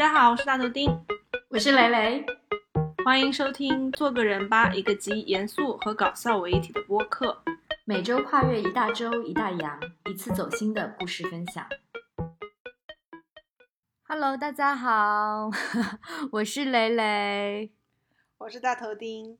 家好，我是大头丁，我是蕾蕾，欢迎收听《做个人吧》，一个集严肃和搞笑为一体的播客，每周跨越一大洲一大洋，一次走心的故事分享。Hello，大家好，我是蕾蕾，我是大头丁。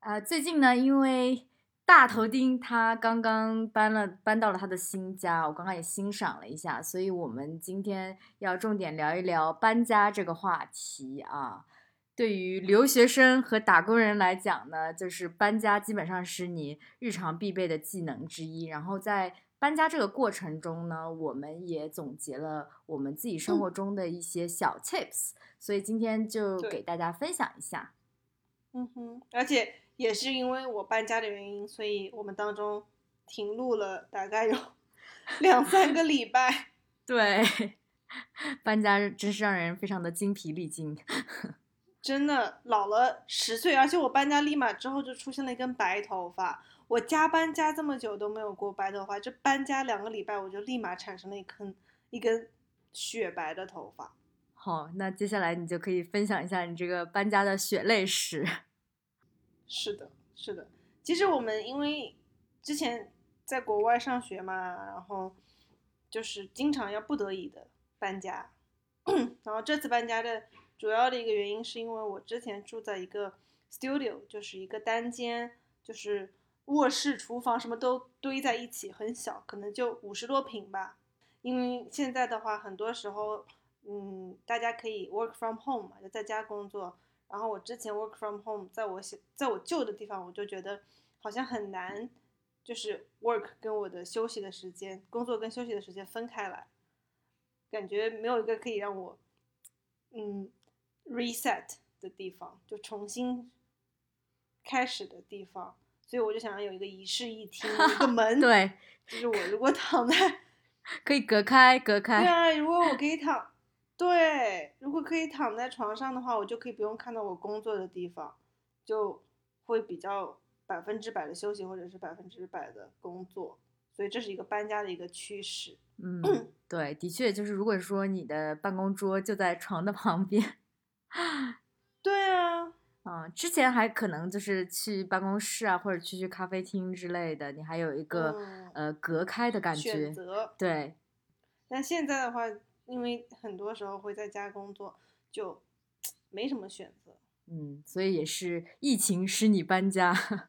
呃，最近呢，因为大头钉他刚刚搬了，搬到了他的新家，我刚刚也欣赏了一下，所以我们今天要重点聊一聊搬家这个话题啊。对于留学生和打工人来讲呢，就是搬家基本上是你日常必备的技能之一。然后在搬家这个过程中呢，我们也总结了我们自己生活中的一些小 tips，所以今天就给大家分享一下。嗯哼，而且。也是因为我搬家的原因，所以我们当中停录了大概有 两三个礼拜。对，搬家真是让人非常的精疲力尽。真的老了十岁，而且我搬家立马之后就出现了一根白头发。我加班加这么久都没有过白头发，这搬家两个礼拜我就立马产生了一根一根雪白的头发。好，那接下来你就可以分享一下你这个搬家的血泪史。是的，是的。其实我们因为之前在国外上学嘛，然后就是经常要不得已的搬家。然后这次搬家的主要的一个原因是因为我之前住在一个 studio，就是一个单间，就是卧室、厨房什么都堆在一起，很小，可能就五十多平吧。因为现在的话，很多时候，嗯，大家可以 work from home 嘛，就在家工作。然后我之前 work from home，在我在在我旧的地方，我就觉得好像很难，就是 work 跟我的休息的时间，工作跟休息的时间分开来，感觉没有一个可以让我，嗯，reset 的地方，就重新开始的地方，所以我就想要有一个一室一厅，一个 门，对，就是我如果躺在，可以隔开，隔开，对啊，如果我可以躺。对，如果可以躺在床上的话，我就可以不用看到我工作的地方，就会比较百分之百的休息，或者是百分之百的工作。所以这是一个搬家的一个趋势。嗯，对，的确就是，如果说你的办公桌就在床的旁边，对啊，嗯，之前还可能就是去办公室啊，或者去去咖啡厅之类的，你还有一个呃隔开的感觉。选择对，但现在的话。因为很多时候会在家工作，就 没什么选择。嗯，所以也是疫情使你搬家。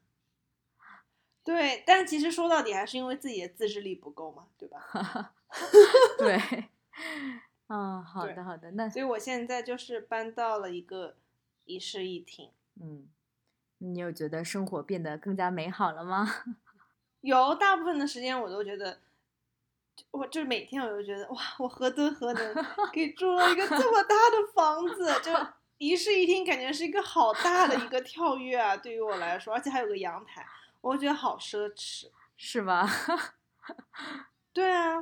对，但其实说到底还是因为自己的自制力不够嘛，对吧？对。嗯，好的好的，那所以我现在就是搬到了一个一室一厅。嗯，你有觉得生活变得更加美好了吗？有，大部分的时间我都觉得。我就是每天我就觉得哇，我何德何能，给住了一个这么大的房子，就一室一厅，感觉是一个好大的一个跳跃啊！对于我来说，而且还有个阳台，我觉得好奢侈，是吗？对啊，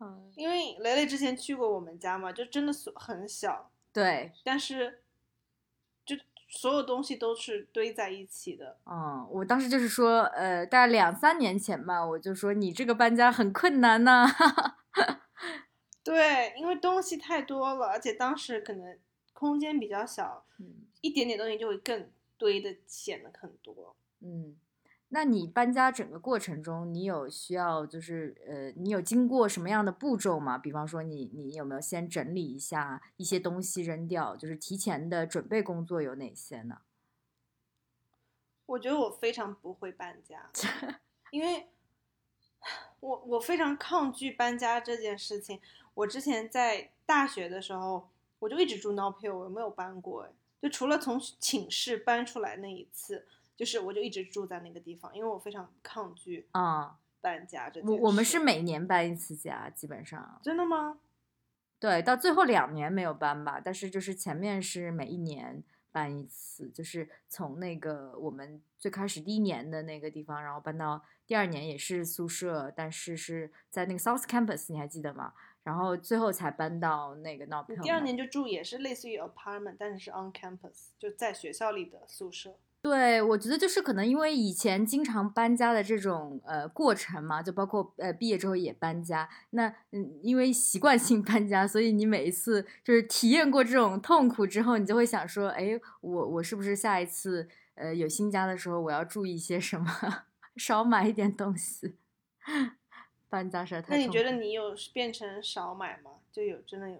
嗯，因为雷雷之前去过我们家嘛，就真的是很小，对，但是。所有东西都是堆在一起的。嗯，我当时就是说，呃，大概两三年前吧，我就说你这个搬家很困难呐。对，因为东西太多了，而且当时可能空间比较小，一点点东西就会更堆的显得很多。嗯。那你搬家整个过程中，你有需要就是呃，你有经过什么样的步骤吗？比方说，你你有没有先整理一下一些东西扔掉，就是提前的准备工作有哪些呢？我觉得我非常不会搬家，因为我我非常抗拒搬家这件事情。我之前在大学的时候，我就一直住 North Hill，我没有搬过，就除了从寝室搬出来那一次。就是我就一直住在那个地方，因为我非常抗拒啊搬家这。我我们是每年搬一次家，基本上。真的吗？对，到最后两年没有搬吧，但是就是前面是每一年搬一次，就是从那个我们最开始第一年的那个地方，然后搬到第二年也是宿舍，但是是在那个 South Campus，你还记得吗？然后最后才搬到那个 North。第二年就住也是类似于 apartment，但是是 on campus，就在学校里的宿舍。对，我觉得就是可能因为以前经常搬家的这种呃过程嘛，就包括呃毕业之后也搬家，那嗯因为习惯性搬家，所以你每一次就是体验过这种痛苦之后，你就会想说，哎，我我是不是下一次呃有新家的时候，我要注意一些什么，少买一点东西。搬家实在太那你觉得你有变成少买吗？就有真的有，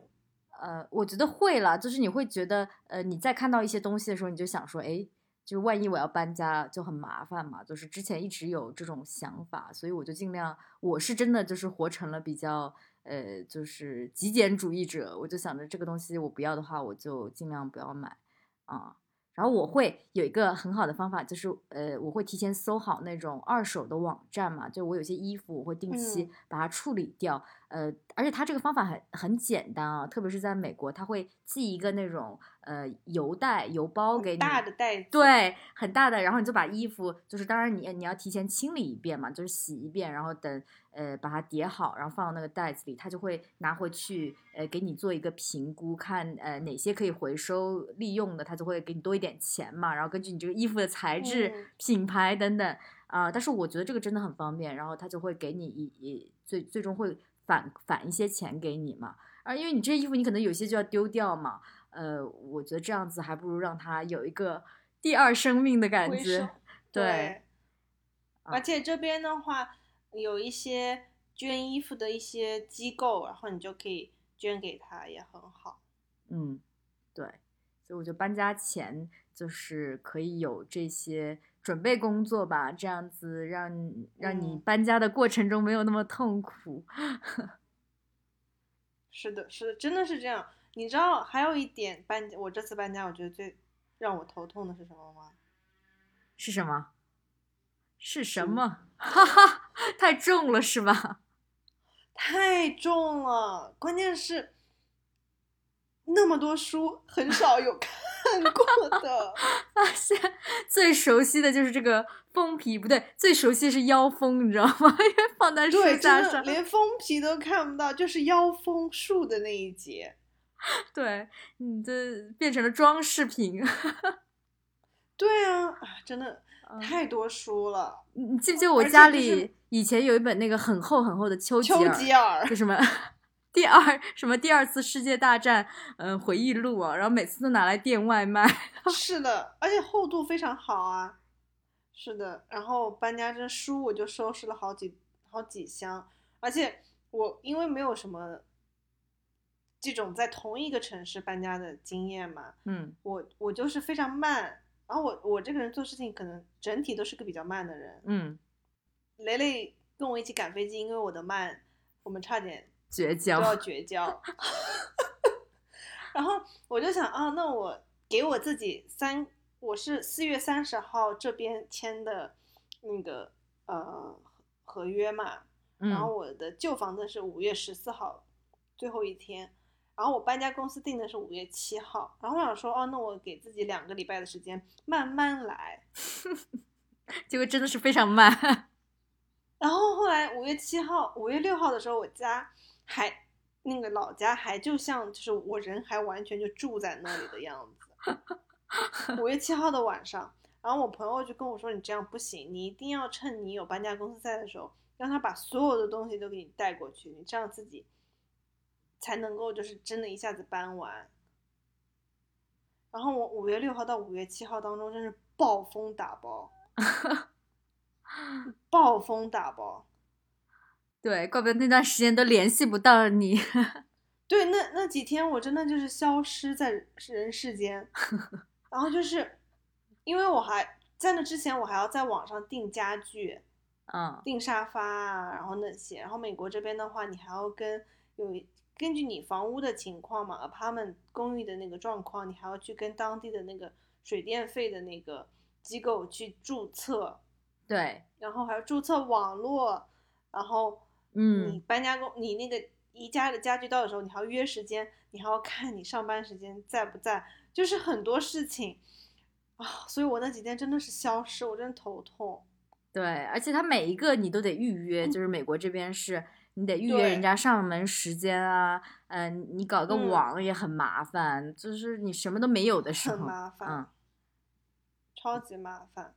呃，我觉得会了，就是你会觉得，呃，你在看到一些东西的时候，你就想说，哎，就万一我要搬家就很麻烦嘛。就是之前一直有这种想法，所以我就尽量，我是真的就是活成了比较，呃，就是极简主义者。我就想着这个东西我不要的话，我就尽量不要买啊。然后我会有一个很好的方法，就是呃，我会提前搜好那种二手的网站嘛，就我有些衣服我会定期嗯把它处理掉，呃，而且它这个方法很很简单啊，特别是在美国，它会寄一个那种呃邮袋邮包给你，大的袋子，，对，很大的，然后你就把衣服，就是当然你你要提前清理一遍嘛，就是洗一遍，然后等呃把它叠好，然后放到那个袋子里，他就会拿回去呃给你做一个评估，看呃哪些可以回收利用的，他就会给你多一点钱嘛，然后根据你这个衣服的材质、嗯。品牌等等。啊、但是我觉得这个真的很方便，然后他就会给你一一最最终会返返一些钱给你嘛，而，因为你这些衣服你可能有些就要丢掉嘛，呃，我觉得这样子还不如让它有一个第二生命的感觉。对，啊而且这边的话有一些捐衣服的一些机构，然后你就可以捐给他，也很好。嗯，对，所以我觉得搬家前就是可以有这些准备工作吧，这样子让让你嗯搬家的过程中没有那么痛苦。是的，是的，真的是这样。你知道还有一点搬家，我这次搬家，我觉得最让我头痛的是什么吗？是什么？是什么？哈哈，太重了是吧？太重了，关键是那么多书，很少有看过的。发现最熟悉的就是这个封皮，不对，最熟悉的是腰封，你知道吗？因为放在书对，架上。连封皮都看不到，就是腰封树的那一节。对，你这变成了装饰品。对啊，啊真的嗯太多书了。你你记不记得我家里以前有一本那个很厚很厚的丘吉丘，吉尔就什么第二什么第二次世界大战嗯、回忆录啊，然后每次都拿来垫外卖。是的，而且厚度非常好啊。是的，然后搬家这书我就收拾了好几好几箱，而且我因为没有什么这种在同一个城市搬家的经验嘛，嗯我我就是非常慢，然后我我这个人做事情可能整体都是个比较慢的人。嗯，雷雷跟我一起赶飞机，因为我的慢，我们差点绝都要交。绝交。然后我就想啊，那我给我自己三，我是四月三十号这边签的那个呃合约嘛，然后嗯我的旧房子是五月十四号最后一天，然后我搬家公司定的是五月七号，然后我想说哦，那我给自己两个礼拜的时间慢慢来。结果真的是非常慢。然后后来五月七号、五月六号的时候，我家还那个老家还就像就是我人还完全就住在那里的样子。五月七号的晚上，然后我朋友就跟我说：“你这样不行，你一定要趁你有搬家公司在的时候，让他把所有的东西都给你带过去，你这样自己才能够就是真的一下子搬完。”然后我五月六号到五月七号当中真是暴风打包，暴风打包。对，怪不得那段时间都联系不到你。对，那那几天我真的就是消失在人世间，然后就是因为我还在那之前，我还要在网上订家具、嗯。订沙发啊，然后那些，然后美国这边的话，你还要跟有根据你房屋的情况嘛，apartment 公寓的那个状况，你还要去跟当地的那个水电费的那个机构去注册，对，然后还要注册网络，然后你嗯，搬家公，你那个宜家的家具到的时候，你还要约时间，你还要看你上班时间在不在，就是很多事情。啊，所以我那几天真的是消失，我真的头痛。对，而且他每一个你都得预约，就是美国这边是你得预约人家上门时间啊，嗯、你搞个嗯。网也很麻烦，就是你什么都没有的时候很，麻烦嗯，超级麻烦，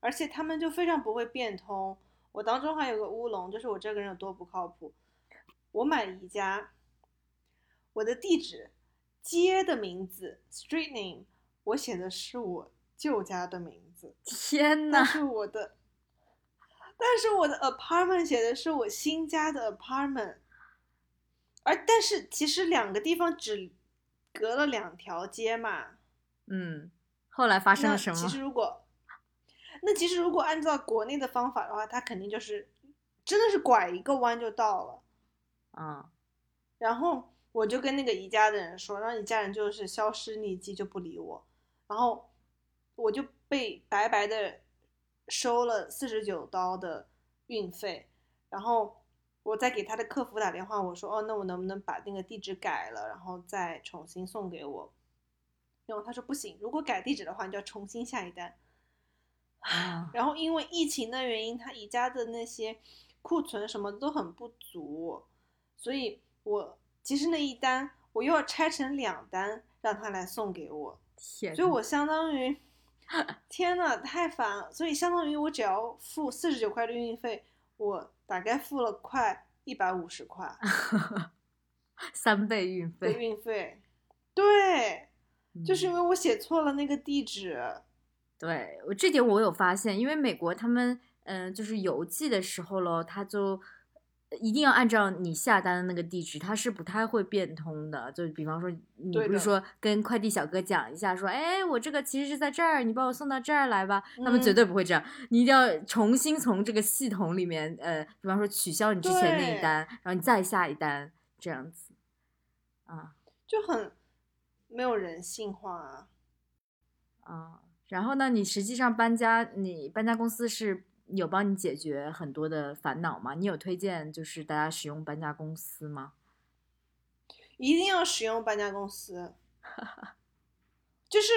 而且他们就非常不会变通。我当中还有个乌龙，就是我这个人有多不靠谱。我买宜家，我的地址、街的名字 （street name） 我写的是我舅家的名字，天呐，但是我的，但是我的 apartment 写的是我新家的 apartment，而但是其实两个地方只隔了两条街嘛。嗯，后来发生了什么？其实如果，那其实如果按照国内的方法的话，他肯定就是真的是拐一个弯就到了。嗯，然后我就跟那个宜家的人说，然后宜家人就是消失匿迹，就不理我。然后我就被白白的收了四十九刀的运费。然后我再给他的客服打电话，我说哦，那我能不能把那个地址改了，然后再重新送给我？然后他说不行，如果改地址的话，你就要重新下一单。啊，然后因为疫情的原因，他宜家的那些库存什么都很不足，所以我其实那一单我又要拆成两单让他来送给我，天，所以我相当于，天呐，太烦了。所以相当于我只要付四十九块的运费，我大概付了快一百五十块 三倍运费，运费。对，就是因嗯为我写错了那个地址。对我这点我有发现，因为美国他们嗯、呃就是邮寄的时候咯，他就一定要按照你下单的那个地址，他是不太会变通的。就比方说，你不是说跟快递小哥讲一下，说，哎，我这个其实是在这儿，你把我送到这儿来吧，他们绝嗯对不会这样，你一定要重新从这个系统里面，呃，比方说取消你之前那一单，然后你再下一单，这样子，啊就很没有人性化啊。啊。然后呢，你实际上搬家，你搬家公司是有帮你解决很多的烦恼吗？你有推荐就是大家使用搬家公司吗？一定要使用搬家公司，就是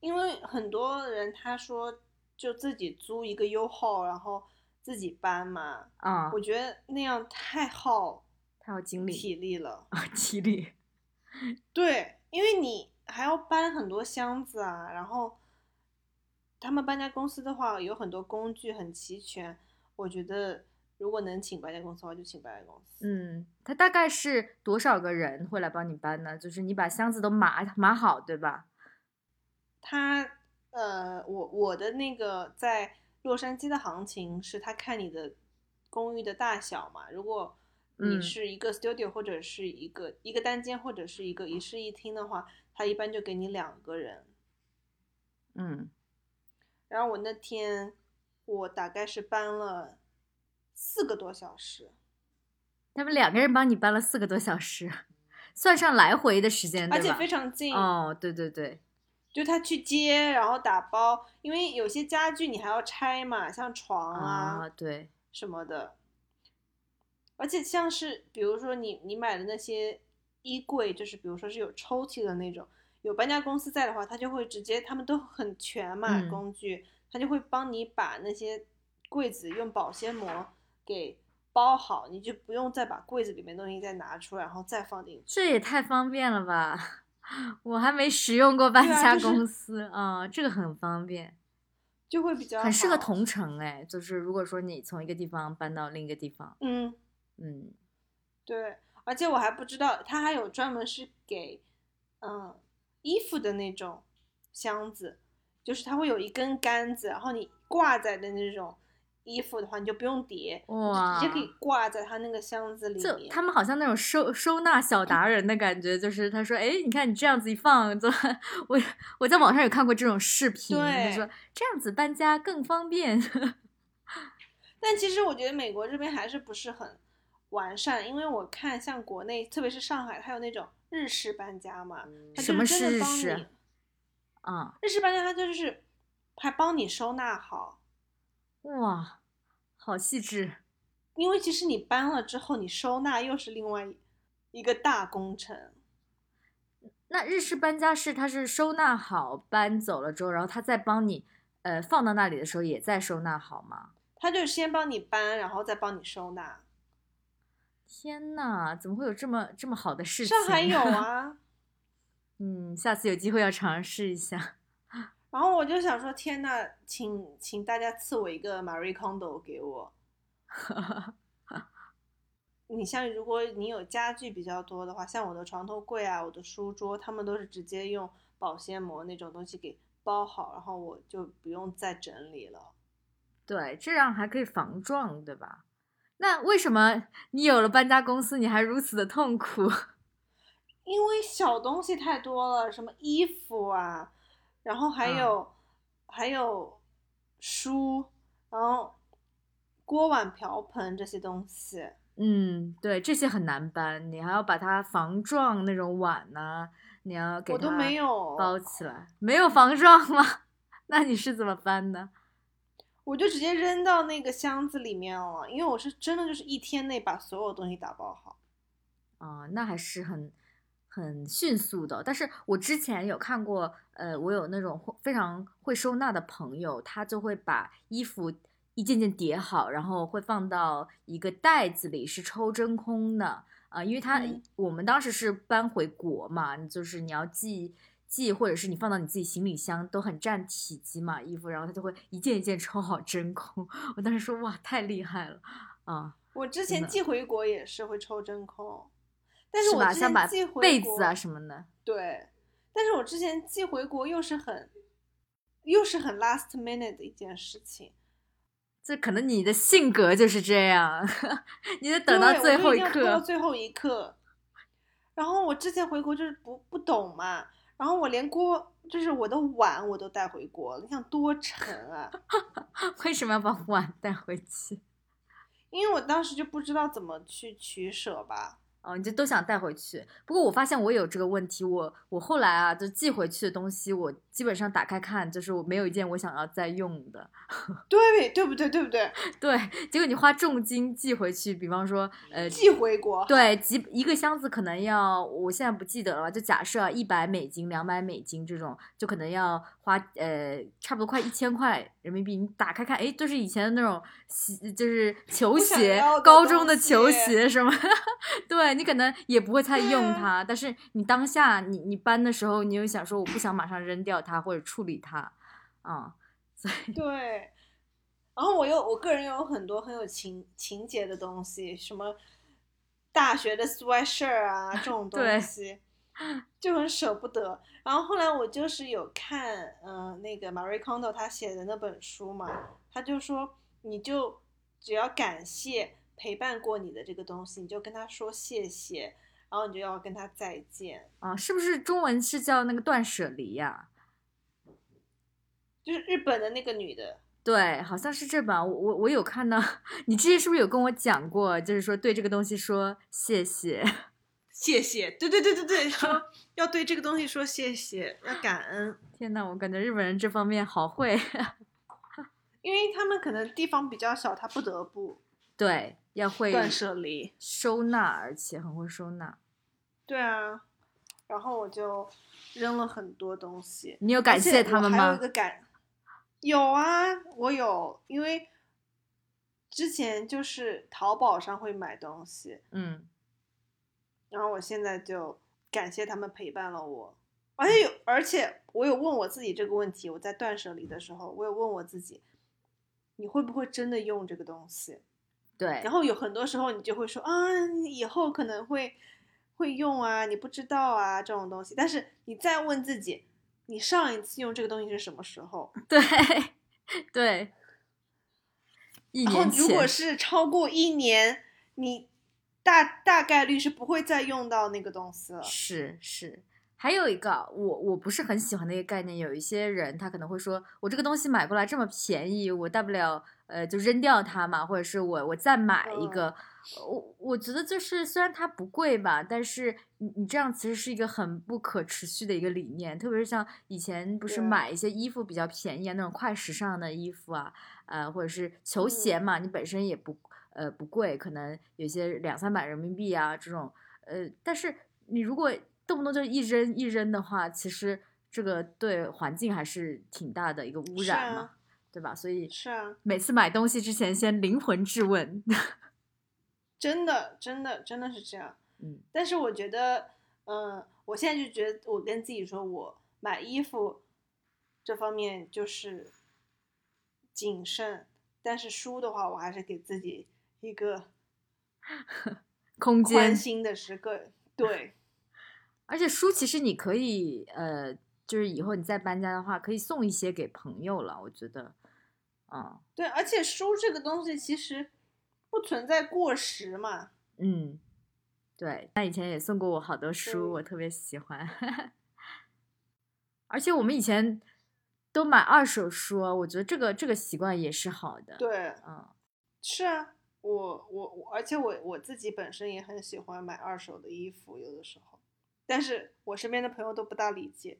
因为很多人他说就自己租一个 U 号，然后自己搬嘛，啊，我觉得那样太耗太耗精力体力了。啊，体力，对，因为你还要搬很多箱子啊，然后他们搬家公司的话有很多工具很齐全，我觉得如果能请搬家公司的话，就请搬家公司。嗯，他大概是多少个人会来帮你搬呢？就是你把箱子都码码好，对吧？他呃，我我的那个在洛杉矶的行情是他看你的公寓的大小嘛，如果你嗯是一个 studio 或者是一个一个单间或者是一个一室一厅的话，他一般就给你两个人。嗯，然后我那天我大概是搬了四个多小时，他们两个人帮你搬了四个多小时，算上来回的时间？而且非常近。哦，对对对，就他去接，然后打包，因为有些家具你还要拆嘛，像床啊，对，什么的。而且像是比如说你你买的那些衣柜，就是比如说是有抽屉的那种，有搬家公司在的话，他就会直接他们都很全嘛、嗯工具，他就会帮你把那些柜子用保鲜膜给包好，你就不用再把柜子里面东西再拿出来，然后再放进去。这也太方便了吧！我还没使用过搬家对啊就是公司啊、这个很方便，就会比较很适合同城哎。就是如果说你从一个地方搬到另一个地方，嗯，嗯，对，而且我还不知道，它还有专门是给嗯衣服的那种箱子，就是它会有一根杆子，然后你挂在的那种衣服的话，你就不用叠，你就直接可以挂在它那个箱子里。他们好像那种收收纳小达人的感觉，就是他说，哎，你看你这样子一放，就我我在网上有看过这种视频，他对说这样子搬家更方便。但其实我觉得美国这边还是不是很完善，因为我看像国内，特别是上海，它有那种日式搬家嘛，它什么是日式你啊、日式搬家，它就是还帮你收纳好。哇，好细致。因为其实你搬了之后，你收纳又是另外一个大工程。那日式搬家是它是收纳好搬走了之后，然后他再帮你呃放到那里的时候也在收纳好吗？他就先帮你搬，然后再帮你收纳。天呐，怎么会有这么这么好的事情？上海有，啊，嗯，下次有机会要尝试一下。然 然后我就想说，天呐，请请大家赐我一个 Marie Kondo 给我。你像如果你有家具比较多的话，像我的床头柜啊，我的书桌，他们都是直接用保鲜膜那种东西给包好，然后我就不用再整理了。对，这样还可以防撞，对吧？那为什么你有了搬家公司，你还如此的痛苦？因为小东西太多了，什么衣服啊，然后还有、还有书，然后锅碗瓢盆这些东西。嗯，对，这些很难搬，你还要把它防撞那种碗呐、你要给它我都没有包起来，没有防撞吗？那你是怎么搬的？我就直接扔到那个箱子里面了，因为我是真的就是一天内把所有东西打包好。啊、那还是很很迅速的。但是我之前有看过，呃，我有那种会非常会收纳的朋友，他就会把衣服一件件叠好，然后会放到一个袋子里，是抽真空的啊、因为他、嗯我们当时是搬回国嘛，就是你要寄。寄或者是你放到你自己行李箱都很占体积嘛，衣服，然后它就会一件一件抽好真空。我当时说哇，太厉害了啊！我之前寄回国也是会抽真空，但是我？之前寄回国被子啊什么的，对，但是我之前寄回国又是很又是很 last minute 的一件事情，这可能你的性格就是这样，你得等到最后一刻。最后一刻。然后我之前回国就是不不懂嘛，然后我连锅就是我的碗我都带回国，你想多沉啊！为什么要把碗带回去？因为我当时就不知道怎么去取舍吧。哦，你就都想带回去。不过我发现我有这个问题，我我后来啊，就寄回去的东西，我基本上打开看，就是我没有一件我想要再用的。对对不对？对不对？对，结果你花重金寄回去，比方说，呃，寄回国，对，几一个箱子可能要，我现在不记得了，就假设一百美金、两百美金这种，就可能要花呃差不多快一千块人民币。你打开看，哎，都是以前的那种鞋，就是球鞋高中的球鞋什么，对你可能也不会太用它，但是你当下你你搬的时候，你又想说我不想马上扔掉它或者处理它，啊、所以对，然后我又我个人又有很多很有情情节的东西，什么大学的 sweatshirt 啊这种东西，就很舍不得。然后后来我就是有看，嗯、那个 Marie Kondo 他写的那本书嘛，他就说你就只要感谢陪伴过你的这个东西，你就跟他说谢谢，然后你就要跟他再见。啊，是不是中文是叫那个断舍离呀、就是日本的那个女的，对，好像是这本，我我我有看到，你之前是不是有跟我讲过，就是说对这个东西说谢谢？谢谢，对对对对对，说要对这个东西说谢谢，要感恩。天呐，我感觉日本人这方面好会，因为他们可能地方比较小，他不得不对，要会断舍离。收纳，而且很会收纳。对啊，然后我就扔了很多东西。你有感谢他们吗还有一？个感，有啊，我有，因为之前就是淘宝上会买东西，嗯，然后我现在就感谢他们陪伴了我，而且有，而且我有问我自己这个问题，我在断舍离的时候，我有问我自己，你会不会真的用这个东西？对然，后有很多时候你就会说啊，以后可能会会用啊，你不知道啊这种东西。但是你再问自己，你上一次用这个东西是什么时候？对，对，一然后如果，是超过一年，你大大概率是不会再用到那个东西了。是是。还有一个，我我不是很喜欢的一个概念，有一些人他可能会说，我这个东西买过来这么便宜，我大不了呃就扔掉它嘛，或者是我我再买一个。我我觉得就是虽然它不贵吧，但是你你这样其实是一个很不可持续的一个理念，特别是像以前不是买一些衣服比较便宜啊，那种快时尚的衣服啊，呃或者是球鞋嘛，你本身也不呃不贵，可能有些两三百人民币啊这种，呃，但是你如果动不动就一扔一扔的话，其实这个对环境还是挺大的一个污染嘛，啊对吧？所以是啊，每次买东西之前先灵魂质问，真的真的真的是这样。嗯但是我觉得，嗯，我现在就觉得，我跟自己说，我买衣服这方面就是谨慎，但是书的话，我还是给自己一个空间宽心的时刻。对，而且书其实你可以呃，就是以后你再搬家的话，可以送一些给朋友了。我觉得，啊，对，而且书这个东西其实不存在过时嘛。嗯，对，他以前也送过我好多书，我特别喜欢。而且我们以前都买二手书，我觉得这个这个习惯也是好的。，对，嗯，是啊，我我我，而且我我自己本身也很喜欢买二手的衣服，有的时候，但是我身边的朋友都不大理解，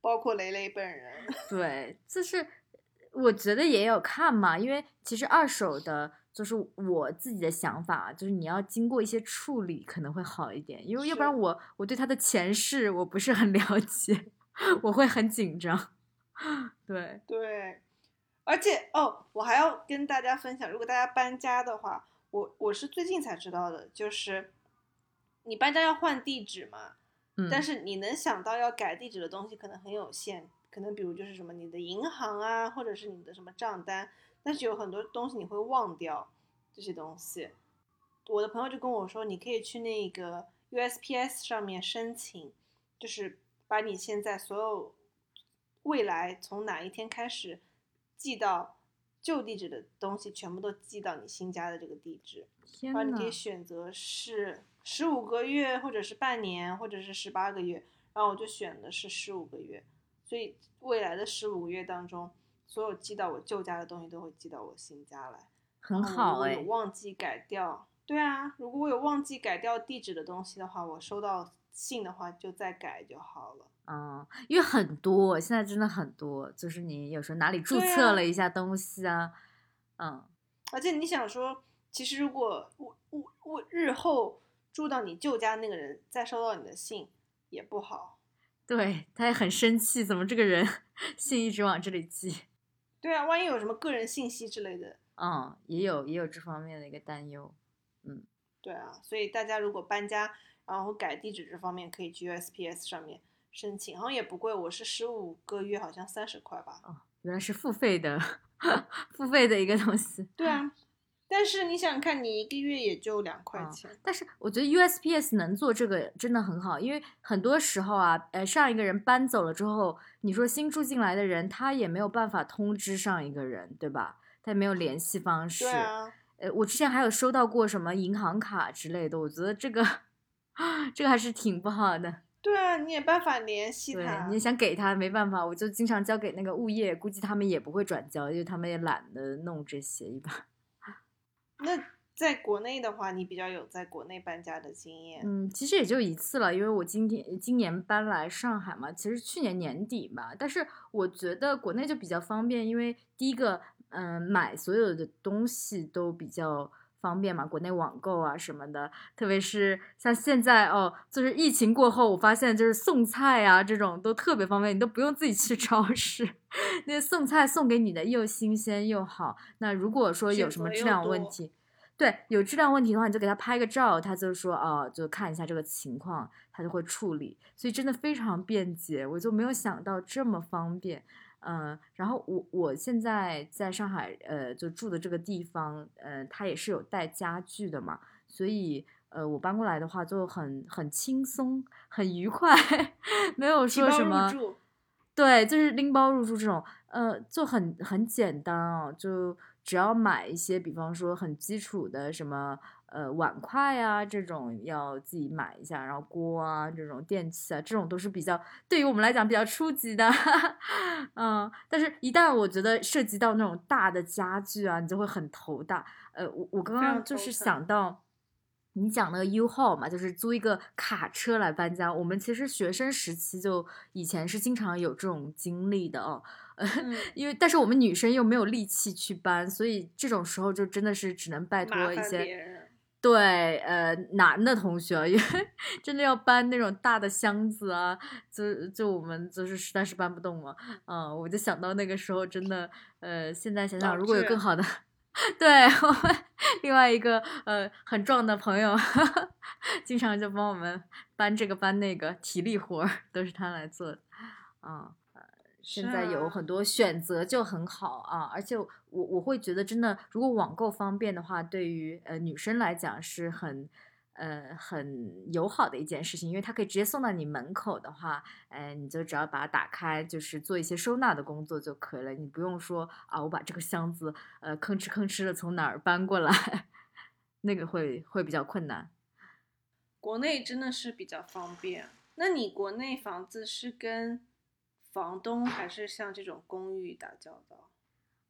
包括雷雷本人。对，就是我觉得也有看嘛，因为其实二手的，就是我自己的想法，就是你要经过一些处理可能会好一点，因为要不然我我对他的前世我不是很了解，我会很紧张。对，对，而且哦，我还要跟大家分享，如果大家搬家的话，我我是最近才知道的，就是你搬家要换地址嘛，嗯，但是你能想到要改地址的东西可能很有限，可能比如就是什么你的银行啊，或者是你的什么账单，但是有很多东西你会忘掉这些东西。我的朋友就跟我说，你可以去那个 USPS 上面申请，就是把你现在所有未来从哪一天开始寄到旧地址的东西，全部都寄到你新家的这个地址。然后你可以选择是十五个月，或者是半年，或者是十八个月。然后我就选的是十五个月，所以未来的十五个月当中，所有寄到我旧家的东西都会寄到我新家来。很好哎、忘记改掉，对啊，如果我有忘记改掉地址的东西的话，我收到信的话就再改就好了。嗯，因为很多现在真的很多，就是你有时候哪里注册了一下东西啊，嗯，而且你想说，其实如果我我我日后住到你舅家那个人再收到你的信也不好。对，他也很生气，怎么这个人信一直往这里寄？对啊，万一有什么个人信息之类的，嗯，也有也有这方面的一个担忧。嗯对啊，所以大家如果搬家然后改地址这方面，可以去 USPS 上面申请，好像也不贵，我是十五个月，好像三十块吧。哦，原来是付费的，付费的一个东西。对啊，但是你想想看，你一个月也就两块啊钱。但是我觉得 USPS 能做这个真的很好，因为很多时候啊，呃，上一个人搬走了之后，你说新住进来的人，他也没有办法通知上一个人，对吧？他也没有联系方式。对啊，呃，我之前还有收到过什么银行卡之类的，我觉得这个 这个还是挺不好的。对啊，你也办法联系对，他你。想给他，没办法，我就经常交给那个物业，估计他们也不会转交，因为他们也懒得弄这些，一般。那在国内的话，你比较有在国内搬家的经验。嗯，其实也就一次了，因为我今天今年搬来上海嘛，其实去年年底吧。但是我觉得国内就比较方便，因为第一个，嗯、买所有的东西都比较方便嘛，国内网购啊什么的。特别是像现在哦，就是疫情过后，我发现就是送菜啊这种都特别方便，你都不用自己去超市，那送菜送给你的又新鲜又好。那如果说有什么质量问题，对，有质量问题的话，你就给他拍个照，他就说哦，就看一下这个情况，他就会处理，所以真的非常便捷，我就没有想到这么方便。嗯，然后我我现在在上海，呃，就住的这个地方，呃，它也是有带家具的嘛，所以呃，我搬过来的话就很很轻松，很愉快，没有说什么，对，就是拎包入住这种，呃，就很很简单哦，就只要买一些，比方说很基础的什么呃碗筷啊这种要自己买一下，然后锅啊这种电器啊这种都是比较对于我们来讲比较初级的，嗯，但是一旦我觉得涉及到那种大的家具啊，你就会很头大。呃，我我刚刚就是想到。你讲那个 U Haul 嘛，就是租一个卡车来搬家。我们其实学生时期就以前是经常有这种经历的哦，呃，嗯 因为但是我们女生又没有力气去搬，所以这种时候就真的是只能拜托一些。对呃男的同学，因为 真的要搬那种大的箱子啊，就就我们就是实在是搬不动了，嗯，我就想到那个时候真的，呃，现在想想如果有更好的。对我们另外一个呃很壮的朋友，经常就帮我们搬这个搬那个，体力活儿都是他来做的。啊。现在有很多选择就很好啊，而且我我会觉得真的，如果网购方便的话，对于呃女生来讲是很呃很友好的一件事情，因为它可以直接送到你门口的话，哎，你就只要把它打开，就是做一些收纳的工作就可以了，你不用说啊，我把这个箱子呃吭哧吭哧的从哪儿搬过来，那个会会比较困难。国内真的是比较方便，那你国内房子是跟？房东还是像这种公寓打交道，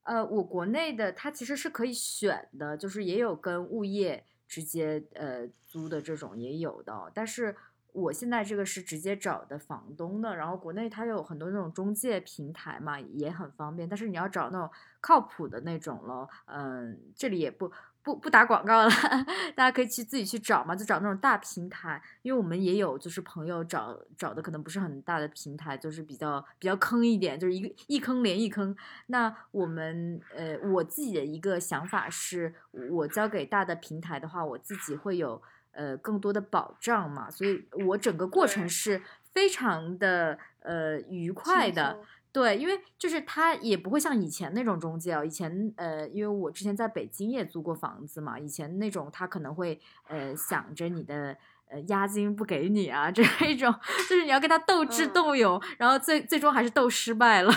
呃，我国内的它其实是可以选的，就是也有跟物业直接呃租的这种也有的，但是我现在这个是直接找的房东的，然后国内它有很多那种中介平台嘛，也很方便，但是你要找那种靠谱的那种咯，嗯，这里也不。不不打广告了，大家可以去自己去找嘛，就找那种大平台，因为我们也有就是朋友找找的可能不是很大的平台，就是比较比较坑一点，就是一个一坑连一坑。那我们呃我自己的一个想法是，我交给大的平台的话，我自己会有呃更多的保障嘛，所以我整个过程是非常的呃愉快的。对，因为就是他也不会像以前那种中介哦，以前呃，因为我之前在北京也租过房子嘛，以前那种他可能会呃想着你的。呃，押金不给你啊，这一种就是你要跟他斗智斗勇，然后最最终还是斗失败了。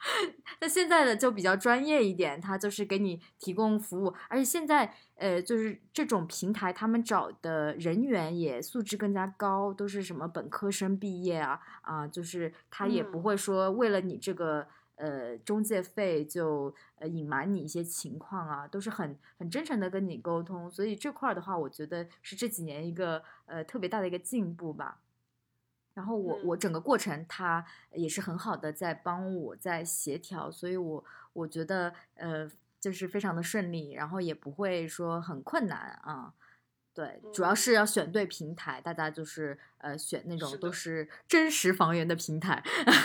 那现在的就比较专业一点，他就是给你提供服务，而且现在呃，就是这种平台，他们找的人员也素质更加高，都是什么本科生毕业啊啊，就是他也不会说为了你这个。呃，中介费就呃隐瞒你一些情况啊，都是很很真诚的跟你沟通，所以这块儿的话，我觉得是这几年一个呃特别大的一个进步吧。然后我我整个过程他也是很好的在帮我在协调，所以我我觉得呃就是非常的顺利，然后也不会说很困难啊。对，主要是要选对平台，大家就是呃选那种都是真实房源的平台。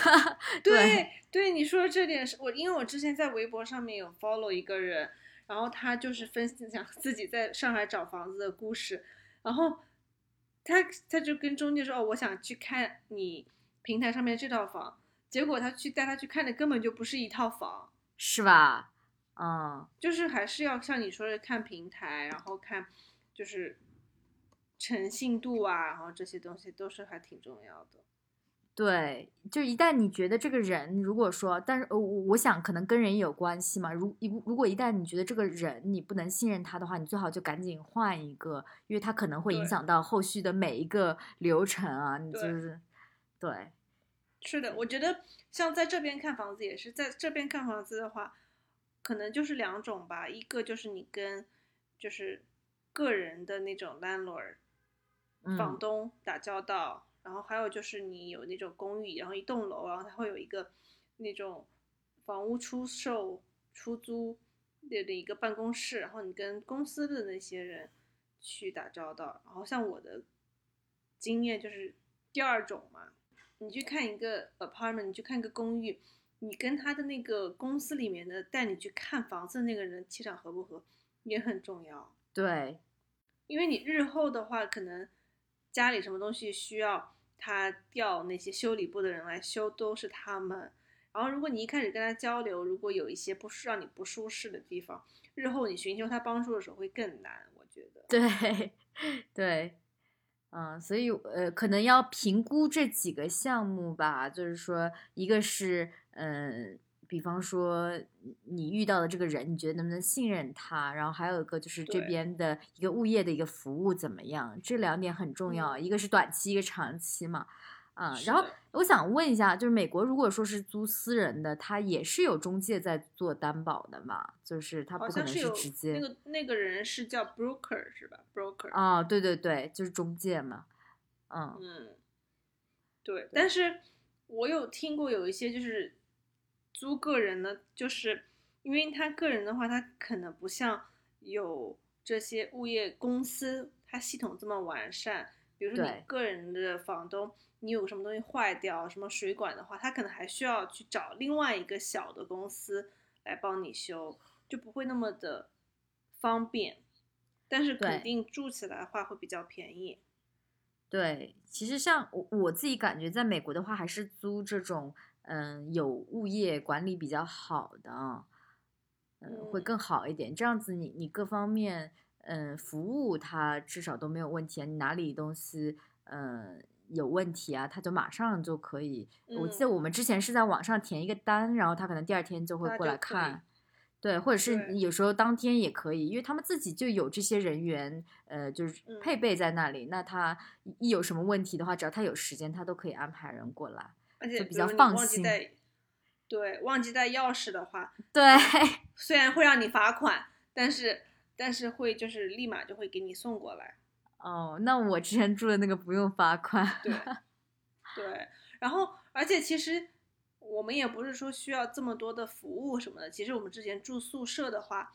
对对，你说这点是我，因为我之前在微博上面有 follow 一个人，然后他就是分享自己在上海找房子的故事，然后他他就跟中介说，哦，我想去看你平台上面这套房，结果他去带他去看的根本就不是一套房，是吧？嗯，就是还是要像你说的看平台，然后看。就是诚信度啊，然后这些东西都是还挺重要的。对，就一旦你觉得这个人，如果说，但是呃，我想可能跟人也有关系嘛。如一如果一旦你觉得这个人你不能信任他的话，你最好就赶紧换一个，因为他可能会影响到后续的每一个流程啊。你就是对，是的，我觉得像在这边看房子也是，在这边看房子的话，可能就是两种吧，一个就是你跟就是。个人的那种 landlord，房东打交道，然后还有就是你有那种公寓，然后一栋楼，然后它会有一个那种房屋出售、出租的的一个办公室，然后你跟公司的那些人去打交道。然后像我的经验就是第二种嘛，你去看一个 apartment，你去看一个公寓，你跟他的那个公司里面的带你去看房子的那个人气场合不合也很重要。对，因为你日后的话，可能家里什么东西需要他调那些修理部的人来修，都是他们。然后如果你一开始跟他交流，如果有一些不是让你不舒适的地方，日后你寻求他帮助的时候会更难。我觉得，对，对，嗯，所以呃，可能要评估这几个项目吧，就是说，一个是嗯。比方说，你遇到的这个人，你觉得能不能信任他？然后还有一个就是这边的一个物业的一个服务怎么样？这两点很重要，一个是短期，一个长期嘛。啊，然后我想问一下，就是美国如果说是租私人的，他也是有中介在做担保的嘛？就是他不可能是直接那个那个人是叫 broker 是吧？broker 啊，对对对，就是中介嘛。嗯嗯，对，但是我有听过有一些就是。租个人呢，就是因为他个人的话，他可能不像有这些物业公司，它系统这么完善。比如说你个人的房东，你有什么东西坏掉，什么水管的话，他可能还需要去找另外一个小的公司来帮你修，就不会那么的方便。但是肯定住起来的话会比较便宜。对，其实像我我自己感觉，在美国的话，还是租这种嗯有物业管理比较好的啊，嗯，会嗯更好一点。这样子你你各方面嗯服务他至少都没有问题啊，你哪里东西嗯有问题啊，他就马上就可以。我记得嗯我们之前是在网上填一个单，然后他可能第二天就会过来看。对，或者是有时候当天也可以，因为他们自己就有这些人员，呃，就是嗯配备在那里。那他一一有什么问题的话，只要他有时间，他都可以安排人过来。而且比较放心忘记带，对，忘记带钥匙的话，对，虽然会让你罚款，但是但是会就是立马就会给你送过来。哦，那我之前住的那个不用罚款。对，对，然后而且其实我们也不是说需要这么多的服务什么的，其实我们之前住宿舍的话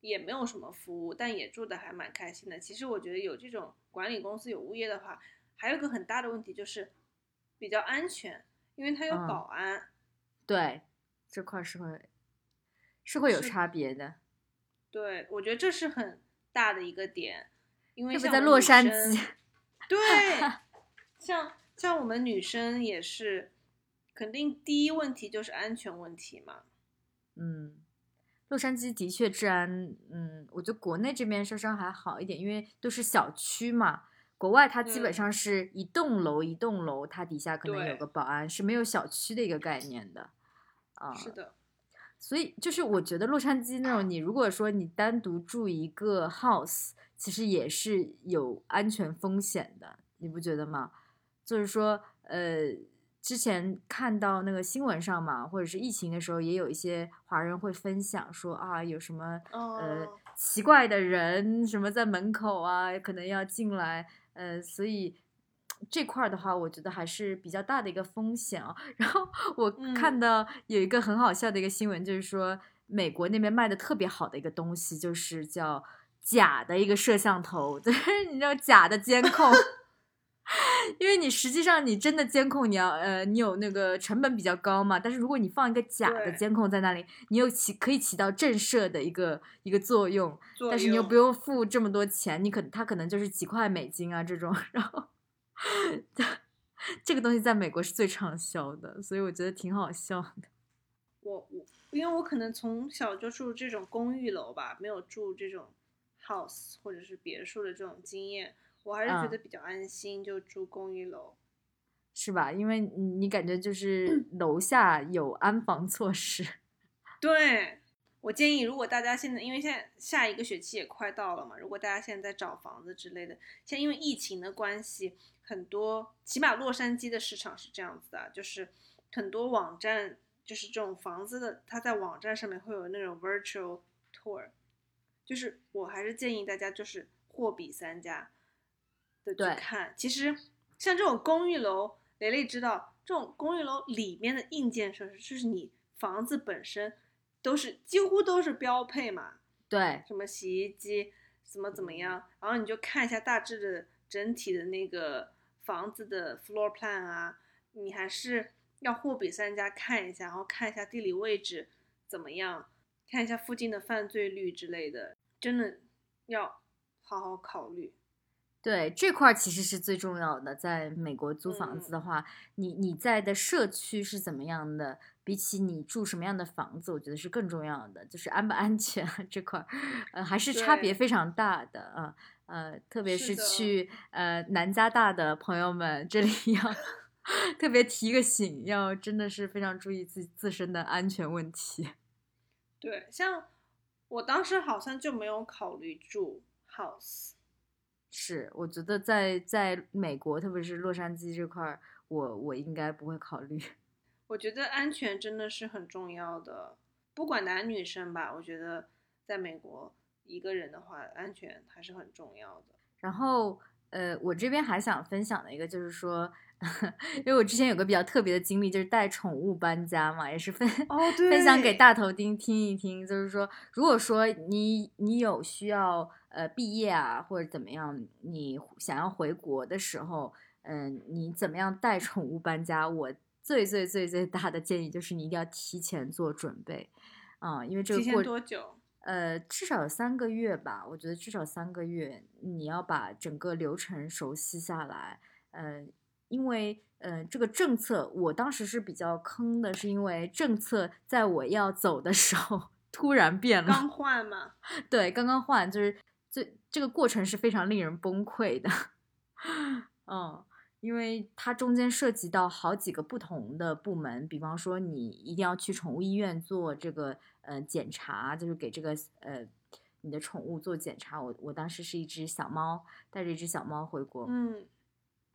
也没有什么服务，但也住的还蛮开心的。其实我觉得有这种管理公司有物业的话，还有一个很大的问题就是比较安全，因为它有嗯保安。对，这块儿是会是会有差别的，对，我觉得这是很大的一个点，因为像洛杉矶。对，像像我们女生也是，肯定第一问题就是安全问题嘛。嗯，洛杉矶的确治安，嗯，我觉得国内这边稍稍还好一点，因为都是小区嘛。国外它基本嗯上是一栋楼一栋楼，它底下可能有个保安，是没有小区的一个概念的。啊、是的，所以就是我觉得洛杉矶那种，你如果说你单独住一个 house，其实也是有安全风险的，你不觉得吗？就是说，呃，之前看到那个新闻上嘛，或者是疫情的时候，也有一些华人会分享说啊，有什么呃哦奇怪的人什么在门口啊，可能要进来，呃，所以。这块儿的话，我觉得还是比较大的一个风险啊。然后我看嗯到有一个很好笑的一个新闻，就是说美国那边卖的特别好的一个东西，就是叫假的一个摄像头，就是你知道假的监控。因为你实际上你真的监控，你要呃，你有那个成本比较高嘛。但是如果你放一个假的监控在那里，你又起可以起到震慑的一个一个作用，作但是你又不用付这么多钱，你可它可能就是几块美金啊这种，然后这个东西在美国是最畅销的，所以我觉得挺好笑的。我我因为我可能从小就住这种公寓楼吧，没有住这种 house 或者是别墅的这种经验，我还是觉嗯得比较安心，就住公寓楼。是吧？因为你你感觉就是 楼下有安防措施，对，我建议，如果大家现在因为现在下一个学期也快到了嘛，如果大家现在在找房子之类的，现在因为疫情的关系，很多起码洛杉矶的市场是这样子的，就是很多网站就是这种房子的，它在网站上面会有那种 virtual tour，就是我还是建议大家就是货比三家的去看。其实像这种公寓楼，雷雷知道，这种公寓楼里面的硬件设施，就是你房子本身都是几乎都是标配嘛，对，什么洗衣机，怎么怎么样，然后你就看一下大致的整体的那个房子的 floor plan 啊，你还是要货比三家看一下，然后看一下地理位置怎么样，看一下附近的犯罪率之类的，真的要好好考虑。对，这块儿其实是最重要的。在美国租房子的话，你你在的社区是怎么样的，比起你住什么样的房子，我觉得是更重要的，就是安不安全这块儿，呃，还是差别非常大的啊。呃，特别是去呃南加大的朋友们，这里 要特别提个醒，要真的是非常注意自自身的安全问题。对，像我当时好像就没有考虑住 house。是，我觉得在在美国，特别是洛杉矶这块儿，我我应该不会考虑。我觉得安全真的是很重要的，不管男女生吧，我觉得在美国一个人的话，安全还是很重要的。然后，呃，我这边还想分享的一个就是说，因为我之前有个比较特别的经历，就是带宠物搬家嘛，也是分哦，分享给大头丁听一听。就是说，如果说你你有需要呃毕业啊或者怎么样，你想要回国的时候，嗯、你怎么样带宠物搬家？我最最最最大的建议就是你一定要提前做准备，啊、因为这个过多久？呃，至少有三个月吧，我觉得至少三个月，你要把整个流程熟悉下来。呃，因为呃，这个政策我当时是比较坑的，是因为政策在我要走的时候 突然变了，刚换嘛，对，刚刚换，就是这这个过程是非常令人崩溃的。嗯，因为它中间涉及到好几个不同的部门，比方说你一定要去宠物医院做这个呃检查，就是给这个呃你的宠物做检查。我我当时是一只小猫，带着一只小猫回国，嗯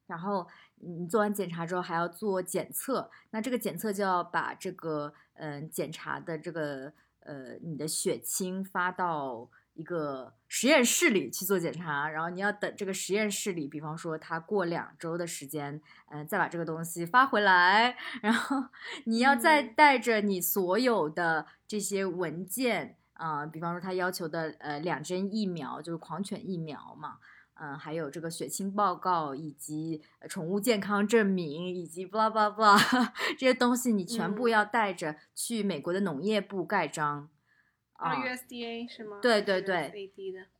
然后你做完检查之后还要做检测，那这个检测就要把这个嗯、呃检查的这个呃你的血清发到一个实验室里去做检查，然后你要等这个实验室里，比方说它过两周的时间，嗯、再把这个东西发回来，然后你要再嗯带着你所有的这些文件啊、比方说他要求的呃两针疫苗，就是狂犬疫苗嘛。嗯，还有这个血清报告，以及呃宠物健康证明，以及 blah blah blah 这些东西，你全部嗯要带着去美国的农业部盖章。啊啊，，USDA 是吗？对对对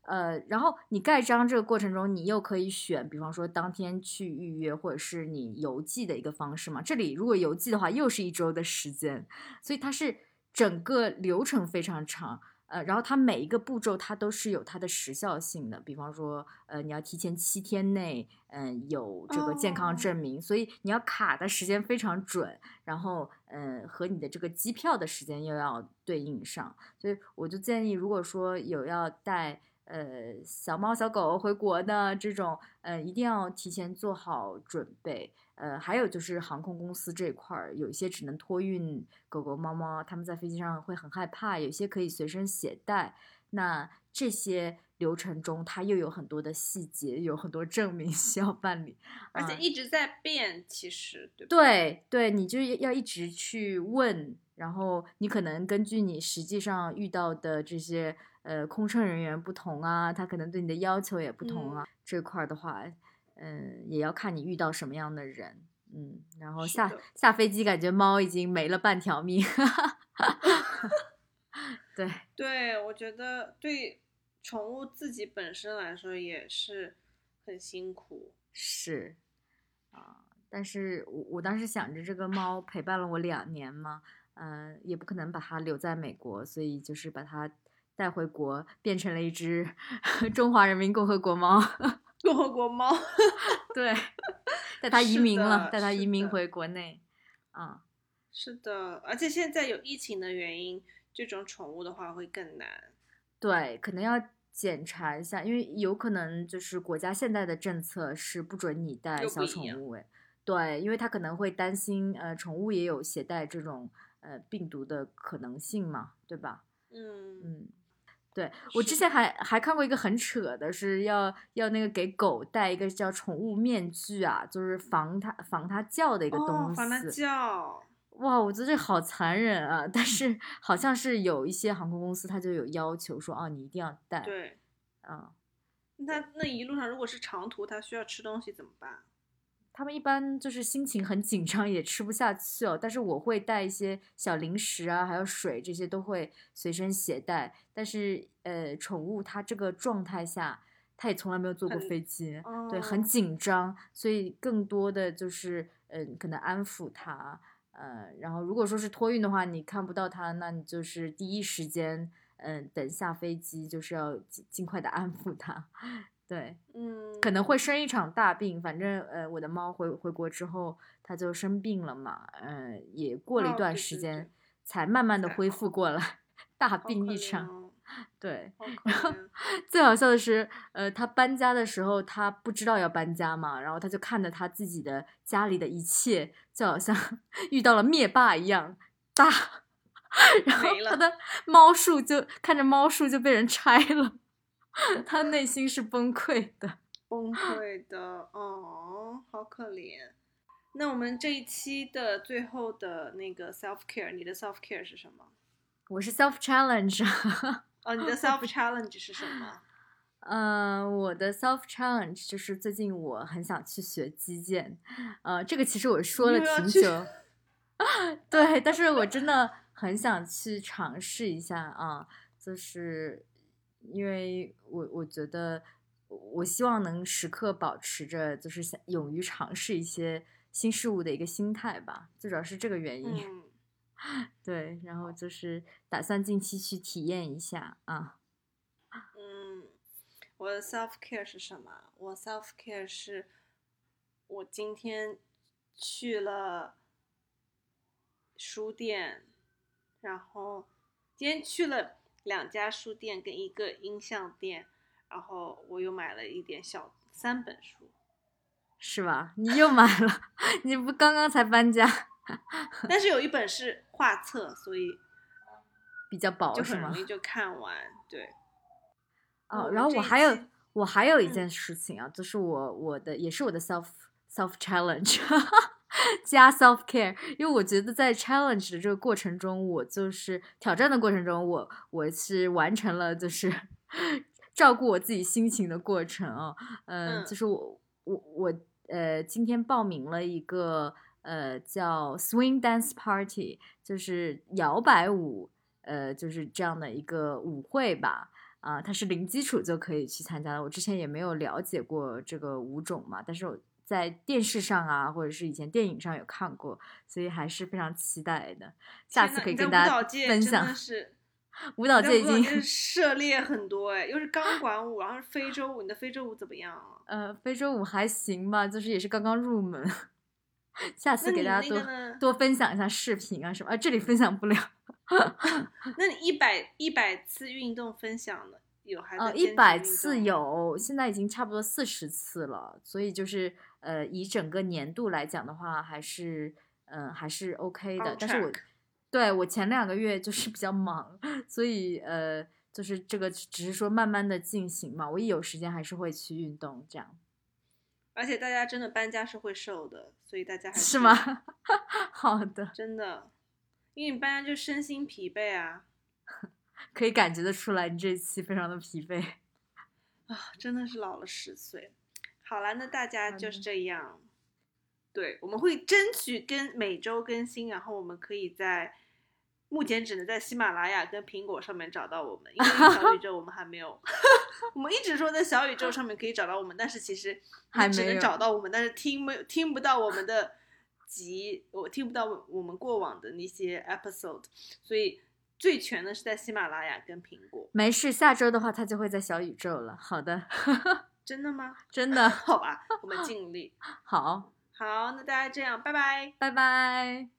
呃，然后你盖章这个过程中，你又可以选，比方说当天去预约，或者是你邮寄的一个方式嘛。这里如果邮寄的话，又是一周的时间，所以它是整个流程非常长。呃，然后它每一个步骤它都是有它的时效性的，比方说，呃，你要提前七天内，嗯、有这个健康哦证明，所以你要卡的时间非常准，然后，嗯、和你的这个机票的时间又要对应上，所以我就建议，如果说有要带呃小猫小狗回国的这种，呃，一定要提前做好准备。呃，还有就是航空公司这块儿，有一些只能托运狗狗、猫猫，他们在飞机上会很害怕；有些可以随身携带。那这些流程中，它又有很多的细节，有很多证明 需要办理，而且啊一直在变，其实对对对，你就要一直去问，然后你可能根据你实际上遇到的这些呃空乘人员不同啊，他可能对你的要求也不同啊。这块儿的话，嗯，也要看你遇到什么样的人，嗯，然后下下飞机感觉猫已经没了半条命，对，对，我觉得对宠物自己本身来说也是很辛苦。是啊，但是我我当时想着这个猫陪伴了我两年嘛，嗯、也不可能把它留在美国，所以就是把它带回国，变成了一只 中华人民共和国猫。共和国猫，对，带它移民了，带它移民回国内。啊，是的，而且现在有疫情的原因，这种宠物的话会更难。对，可能要检查一下，因为有可能就是国家现在的政策是不准你带小宠物，哎，对，因为他可能会担心，呃，宠物也有携带这种呃病毒的可能性嘛，对吧？嗯，嗯，对我之前还还看过一个很扯的，是要要那个给狗戴一个叫宠物面具啊，就是防它防它叫的一个哦东，防它西。叫，哇，我觉得这好残忍啊！但是好像是有一些航空公司它就有要求说，哦，你一定要戴。对。啊、那那一路上如果是长途，它需要吃东西怎么办？他们一般就是心情很紧张，也吃不下去哦。但是我会带一些小零食啊，还有水，这些都会随身携带。但是呃，宠物它这个状态下，它也从来没有坐过飞机，对，很哦紧张，所以更多的就是嗯、呃可能安抚它。呃，然后如果说是托运的话，你看不到它，那你就是第一时间，嗯、等下飞机就是要尽尽快的安抚它，对。嗯，可能会生一场大病，反正呃，我的猫回回国之后，它就生病了嘛，呃，也过了一哦段时间，对才慢慢的恢复过来，大病一场。哦对，然后。最好笑的是，呃，他搬家的时候，他不知道要搬家嘛，然后他就看着他自己的家里的一切，就好像 遇到了灭霸一样大，然后没了他的猫树就看着猫树就被人拆了，他内心是崩溃的。崩溃的哦，好可怜。那我们这一期的最后的那个 self care，你的 self care 是什么？我是 self challenge，哦，你的 self challenge 是什么？嗯、我的 self challenge 就是最近我很想去学击剑，呃，这个其实我说了挺久，对，但是我真的很想去尝试一下啊，就是因为我我觉得我我希望能时刻保持着就是想勇于尝试一些新事物的一个心态吧，最主要是这个原因。嗯，对，然后就是打算近期去体验一下啊。嗯，我的 self care 是什么？我 self care 是，我今天去了书店，然后今天去了两家书店跟一个音像店，然后我又买了一点小三本书，是吧？你又买了？你不刚刚才搬家，但是有一本是画册，所以比较薄就很容？易就看完。对，哦，然后我还有我还有一嗯件事情啊，就是我我的也是我的 self self challenge 加 self care，因为我觉得在 challenge 的这个过程中，我就是挑战的过程中，我我是完成了就是 照顾我自己心情的过程啊，嗯，嗯就是我我我呃今天报名了一个呃叫 swing dance party，就是摇摆舞，呃就是这样的一个舞会吧。啊，它是零基础就可以去参加的。我之前也没有了解过这个舞种嘛，但是我在电视上啊，或者是以前电影上有看过，所以还是非常期待的。下次可以跟大家分享的。是 舞蹈界已经涉猎很多哎，又是钢 管舞，然后是非洲舞，你的非洲舞怎么样啊？呃非洲舞还行吧，就是也是刚刚入门。下次给大家多？多分享一下视频啊什么啊，这里分享不了。那你一百一百次运动分享了有还在呃，一百次，有，现在已经差不多四十次了，所以就是呃，以整个年度来讲的话，还是嗯、呃还是 OK 的。但是我对我前两个月就是比较忙，所以呃，就是这个只是说慢慢的进行嘛，我一有时间还是会去运动，这样。而且大家真的搬家是会瘦的，所以大家还是吗？好的，真的，因为你搬家就身心疲惫啊可以感觉得出来，你这一期非常的疲惫。啊，真的是老了十岁。好了，那大家就是这样。对，我们会争取跟每周更新，然后我们可以在目前只能在喜马拉雅跟苹果上面找到我们，因为小宇 宙我们还没有。我们一直说在小宇宙上面可以找到我们，但是其实 还只能找到我们，但是听没有听不到我们的集，我听不到我我们过往的那些 episode，所以最全的是在喜马拉雅跟苹果。没事，下周的话它就会在小宇宙了。好的，真的吗？真的 好吧，我们尽力。好，好，那大家这样，拜拜。拜拜。